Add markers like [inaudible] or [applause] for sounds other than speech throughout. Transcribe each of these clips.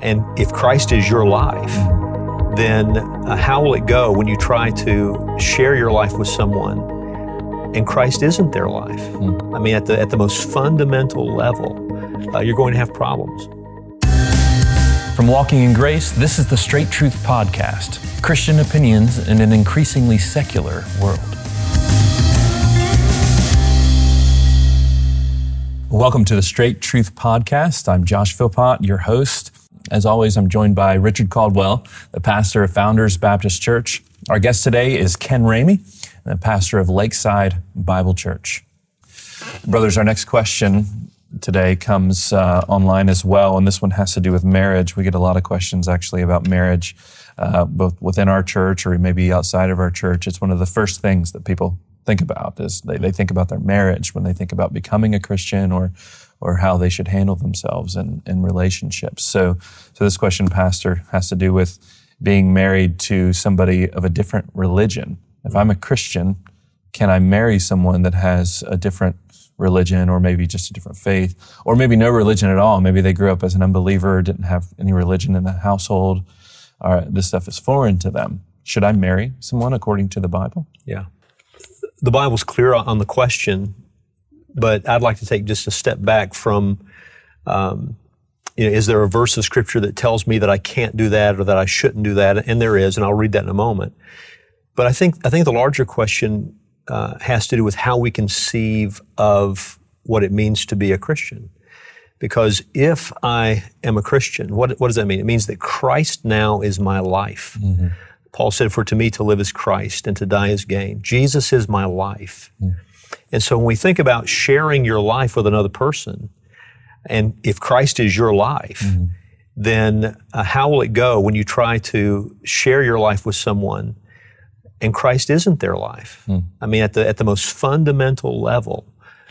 And if Christ is your life, then uh, how will it go when you try to share your life with someone and Christ isn't their life? Mm. I mean, at the, at the most fundamental level, uh, you're going to have problems. From Walking in Grace, this is the Straight Truth Podcast Christian opinions in an increasingly secular world. Welcome to the Straight Truth Podcast. I'm Josh Philpott, your host. As always, I'm joined by Richard Caldwell, the pastor of Founders Baptist Church. Our guest today is Ken Ramey, the pastor of Lakeside Bible Church. Brothers, our next question today comes uh, online as well, and this one has to do with marriage. We get a lot of questions actually about marriage, uh, both within our church or maybe outside of our church. It's one of the first things that people think about is they, they think about their marriage when they think about becoming a Christian or or how they should handle themselves in, in relationships. So, so this question, Pastor, has to do with being married to somebody of a different religion. If I'm a Christian, can I marry someone that has a different religion or maybe just a different faith or maybe no religion at all? Maybe they grew up as an unbeliever, didn't have any religion in the household. Or this stuff is foreign to them. Should I marry someone according to the Bible? Yeah. The Bible's clear on the question but I'd like to take just a step back from, um, you know, is there a verse of scripture that tells me that I can't do that or that I shouldn't do that? And there is, and I'll read that in a moment. But I think I think the larger question uh, has to do with how we conceive of what it means to be a Christian. Because if I am a Christian, what, what does that mean? It means that Christ now is my life. Mm-hmm. Paul said, For to me to live is Christ and to die is gain. Jesus is my life. Mm. And so when we think about sharing your life with another person, and if Christ is your life, mm-hmm. then uh, how will it go when you try to share your life with someone and Christ isn't their life? Mm. I mean, at the, at the most fundamental level,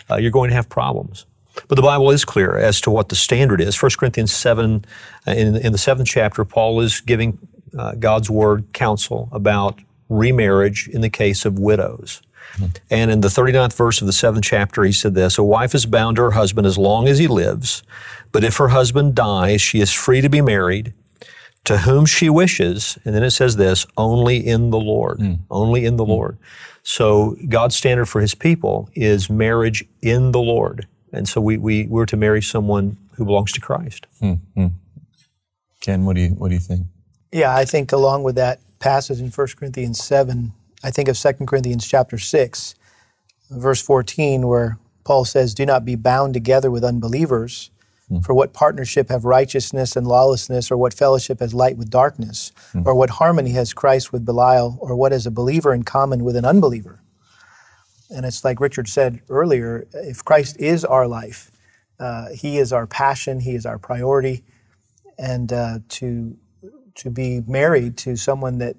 uh, you're going to have problems. But the Bible is clear as to what the standard is. 1 Corinthians 7, uh, in, in the seventh chapter, Paul is giving uh, God's word counsel about remarriage in the case of widows. And in the 39th verse of the seventh chapter, he said this A wife is bound to her husband as long as he lives, but if her husband dies, she is free to be married to whom she wishes. And then it says this only in the Lord. Mm. Only in the mm. Lord. So God's standard for his people is marriage in the Lord. And so we, we, we're to marry someone who belongs to Christ. Mm. Ken, what do you, what do you think? Yeah, I think along with that passage in 1 Corinthians 7, I think of 2 Corinthians chapter 6, verse 14, where Paul says, Do not be bound together with unbelievers. Mm. For what partnership have righteousness and lawlessness, or what fellowship has light with darkness, mm. or what harmony has Christ with Belial, or what has a believer in common with an unbeliever? And it's like Richard said earlier if Christ is our life, uh, He is our passion, He is our priority, and uh, to to be married to someone that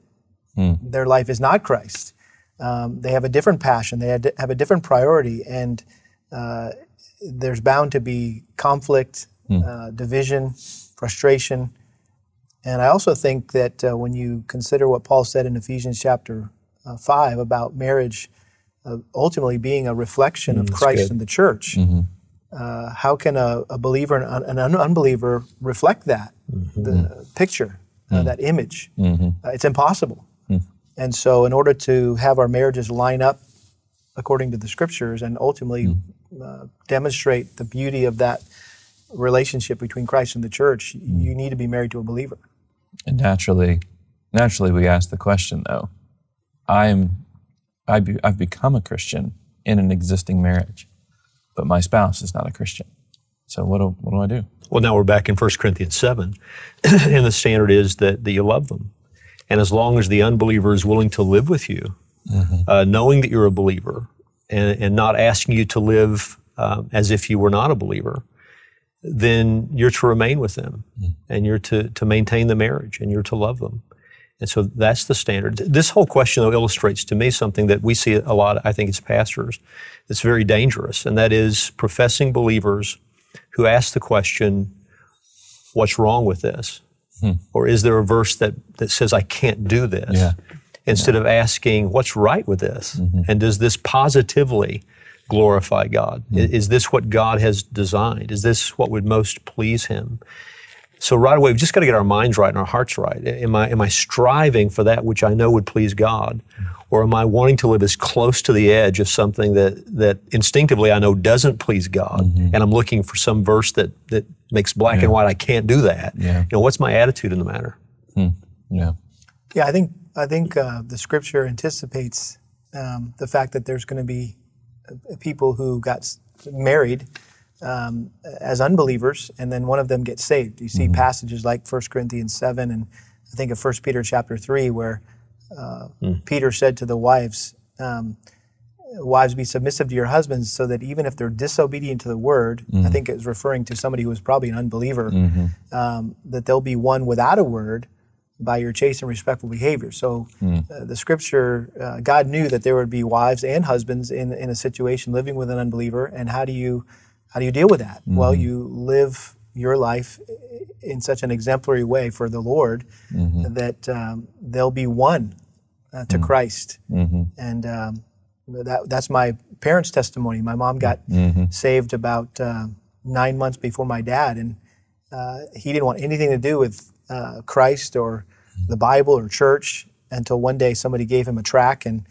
Mm. Their life is not Christ. Um, they have a different passion. They have a different priority, and uh, there's bound to be conflict, mm. uh, division, frustration. And I also think that uh, when you consider what Paul said in Ephesians chapter uh, 5 about marriage uh, ultimately being a reflection mm, of Christ good. and the church, mm-hmm. Uh, how can a, a believer and an unbeliever reflect that, mm-hmm. the picture, mm. that image? Mm-hmm. it's impossible. And so, in order to have our marriages line up according to the scriptures and ultimately mm. uh, demonstrate the beauty of that relationship between Christ and the church, mm. you need to be married to a believer. And naturally, naturally, we ask the question though. I'm, I've become a Christian in an existing marriage, but my spouse is not a Christian. So what do, what do I do? Well, now we're back in 1 Corinthians 7, [clears throat] and the standard is that, that you love them. And as long as the unbeliever is willing to live with you, mm-hmm. uh, knowing that you're a believer, and, and not asking you to live uh, as if you were not a believer, then you're to remain with them mm. and you're to, to maintain the marriage and you're to love them. And so that's the standard. This whole question, though, illustrates to me something that we see a lot, I think, as pastors, that's very dangerous, and that is professing believers who ask the question, What's wrong with this? Hmm. Or is there a verse that, that says, I can't do this? Yeah. Instead yeah. of asking, what's right with this? Mm-hmm. And does this positively glorify God? Mm-hmm. Is, is this what God has designed? Is this what would most please Him? So right away, we've just got to get our minds right and our hearts right. Am I, am I striving for that which I know would please God? Or am I wanting to live as close to the edge of something that, that instinctively I know doesn't please God? Mm-hmm. And I'm looking for some verse that, that makes black and white, I can't do that. Yeah. You know, what's my attitude in the matter? Yeah. Yeah, I think I think uh, the scripture anticipates um, the fact that there's going to be uh, people who got married um, as unbelievers, and then one of them gets saved. You see passages like 1 Corinthians seven, and I think of 1 Peter chapter three, where uh, Peter said to the wives. Um, Wives, be submissive to your husbands, so that even if they're disobedient to the word, I think it was referring to somebody who was probably an unbeliever, um, that they'll be won without a word by your chaste and respectful behavior. So uh, the scripture, uh, God knew that there would be wives and husbands in, in a situation living with an unbeliever. And how do you, how do you deal with that? Well, you live your life in such an exemplary way for the Lord that um, they'll be won uh, to Christ. And um, that, that's my parents' testimony. My mom got saved about uh, nine months before my dad, and uh, he didn't want anything to do with uh, Christ or the Bible or church until one day somebody gave him a track and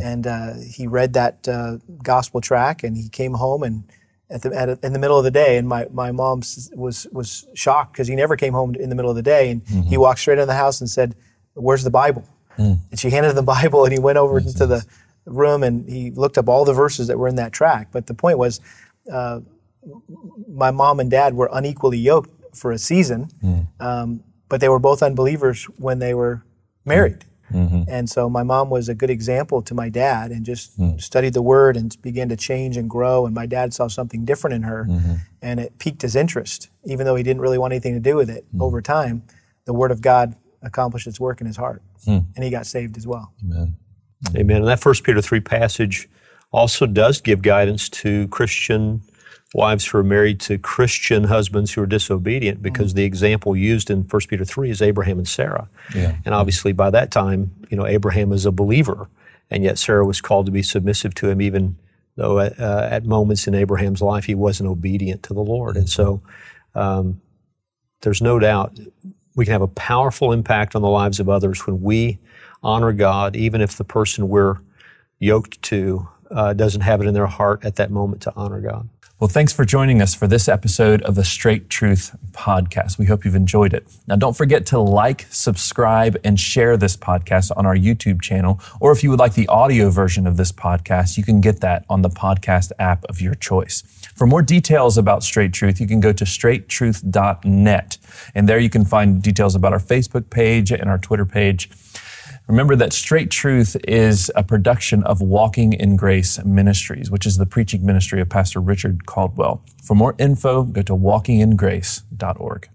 and uh, he read that uh, gospel track and he came home and at the, at, in the middle of the day and my, my mom was was shocked because he never came home in the middle of the day and mm-hmm. he walked straight in the house and said where's the Bible? Mm. And she handed him the [laughs] Bible and he went over into the room and he looked up all the verses that were in that track but the point was uh, my mom and dad were unequally yoked for a season, mm. um, but they were both unbelievers when they were married. Mm-hmm. And so my mom was a good example to my dad and just hmm. studied the word and began to change and grow. And my dad saw something different in her mm-hmm. and it piqued his interest, even though he didn't really want anything to do with it. Hmm. Over time, the word of God accomplished its work in his heart hmm. and he got saved as well. Amen. Amen. And that First Peter 3 passage also does give guidance to Christian wives who are married to Christian husbands who are disobedient because the example used in 1 Peter 3 is Abraham and Sarah. Yeah. And obviously by that time, you know, Abraham is a believer, and yet Sarah was called to be submissive to him even though at, uh, at moments in Abraham's life he wasn't obedient to the Lord. And so um, there's no doubt we can have a powerful impact on the lives of others when we honor God, even if the person we're yoked to uh, doesn't have it in their heart at that moment to honor God. Well, thanks for joining us for this episode of the Straight Truth Podcast. We hope you've enjoyed it. Now, don't forget to like, subscribe, and share this podcast on our YouTube channel. Or if you would like the audio version of this podcast, you can get that on the podcast app of your choice. For more details about Straight Truth, you can go to straighttruth.net. And there you can find details about our Facebook page and our Twitter page. Remember that Straight Truth is a production of Walking in Grace Ministries, which is the preaching ministry of Pastor Richard Caldwell. For more info, go to walkingingrace.org.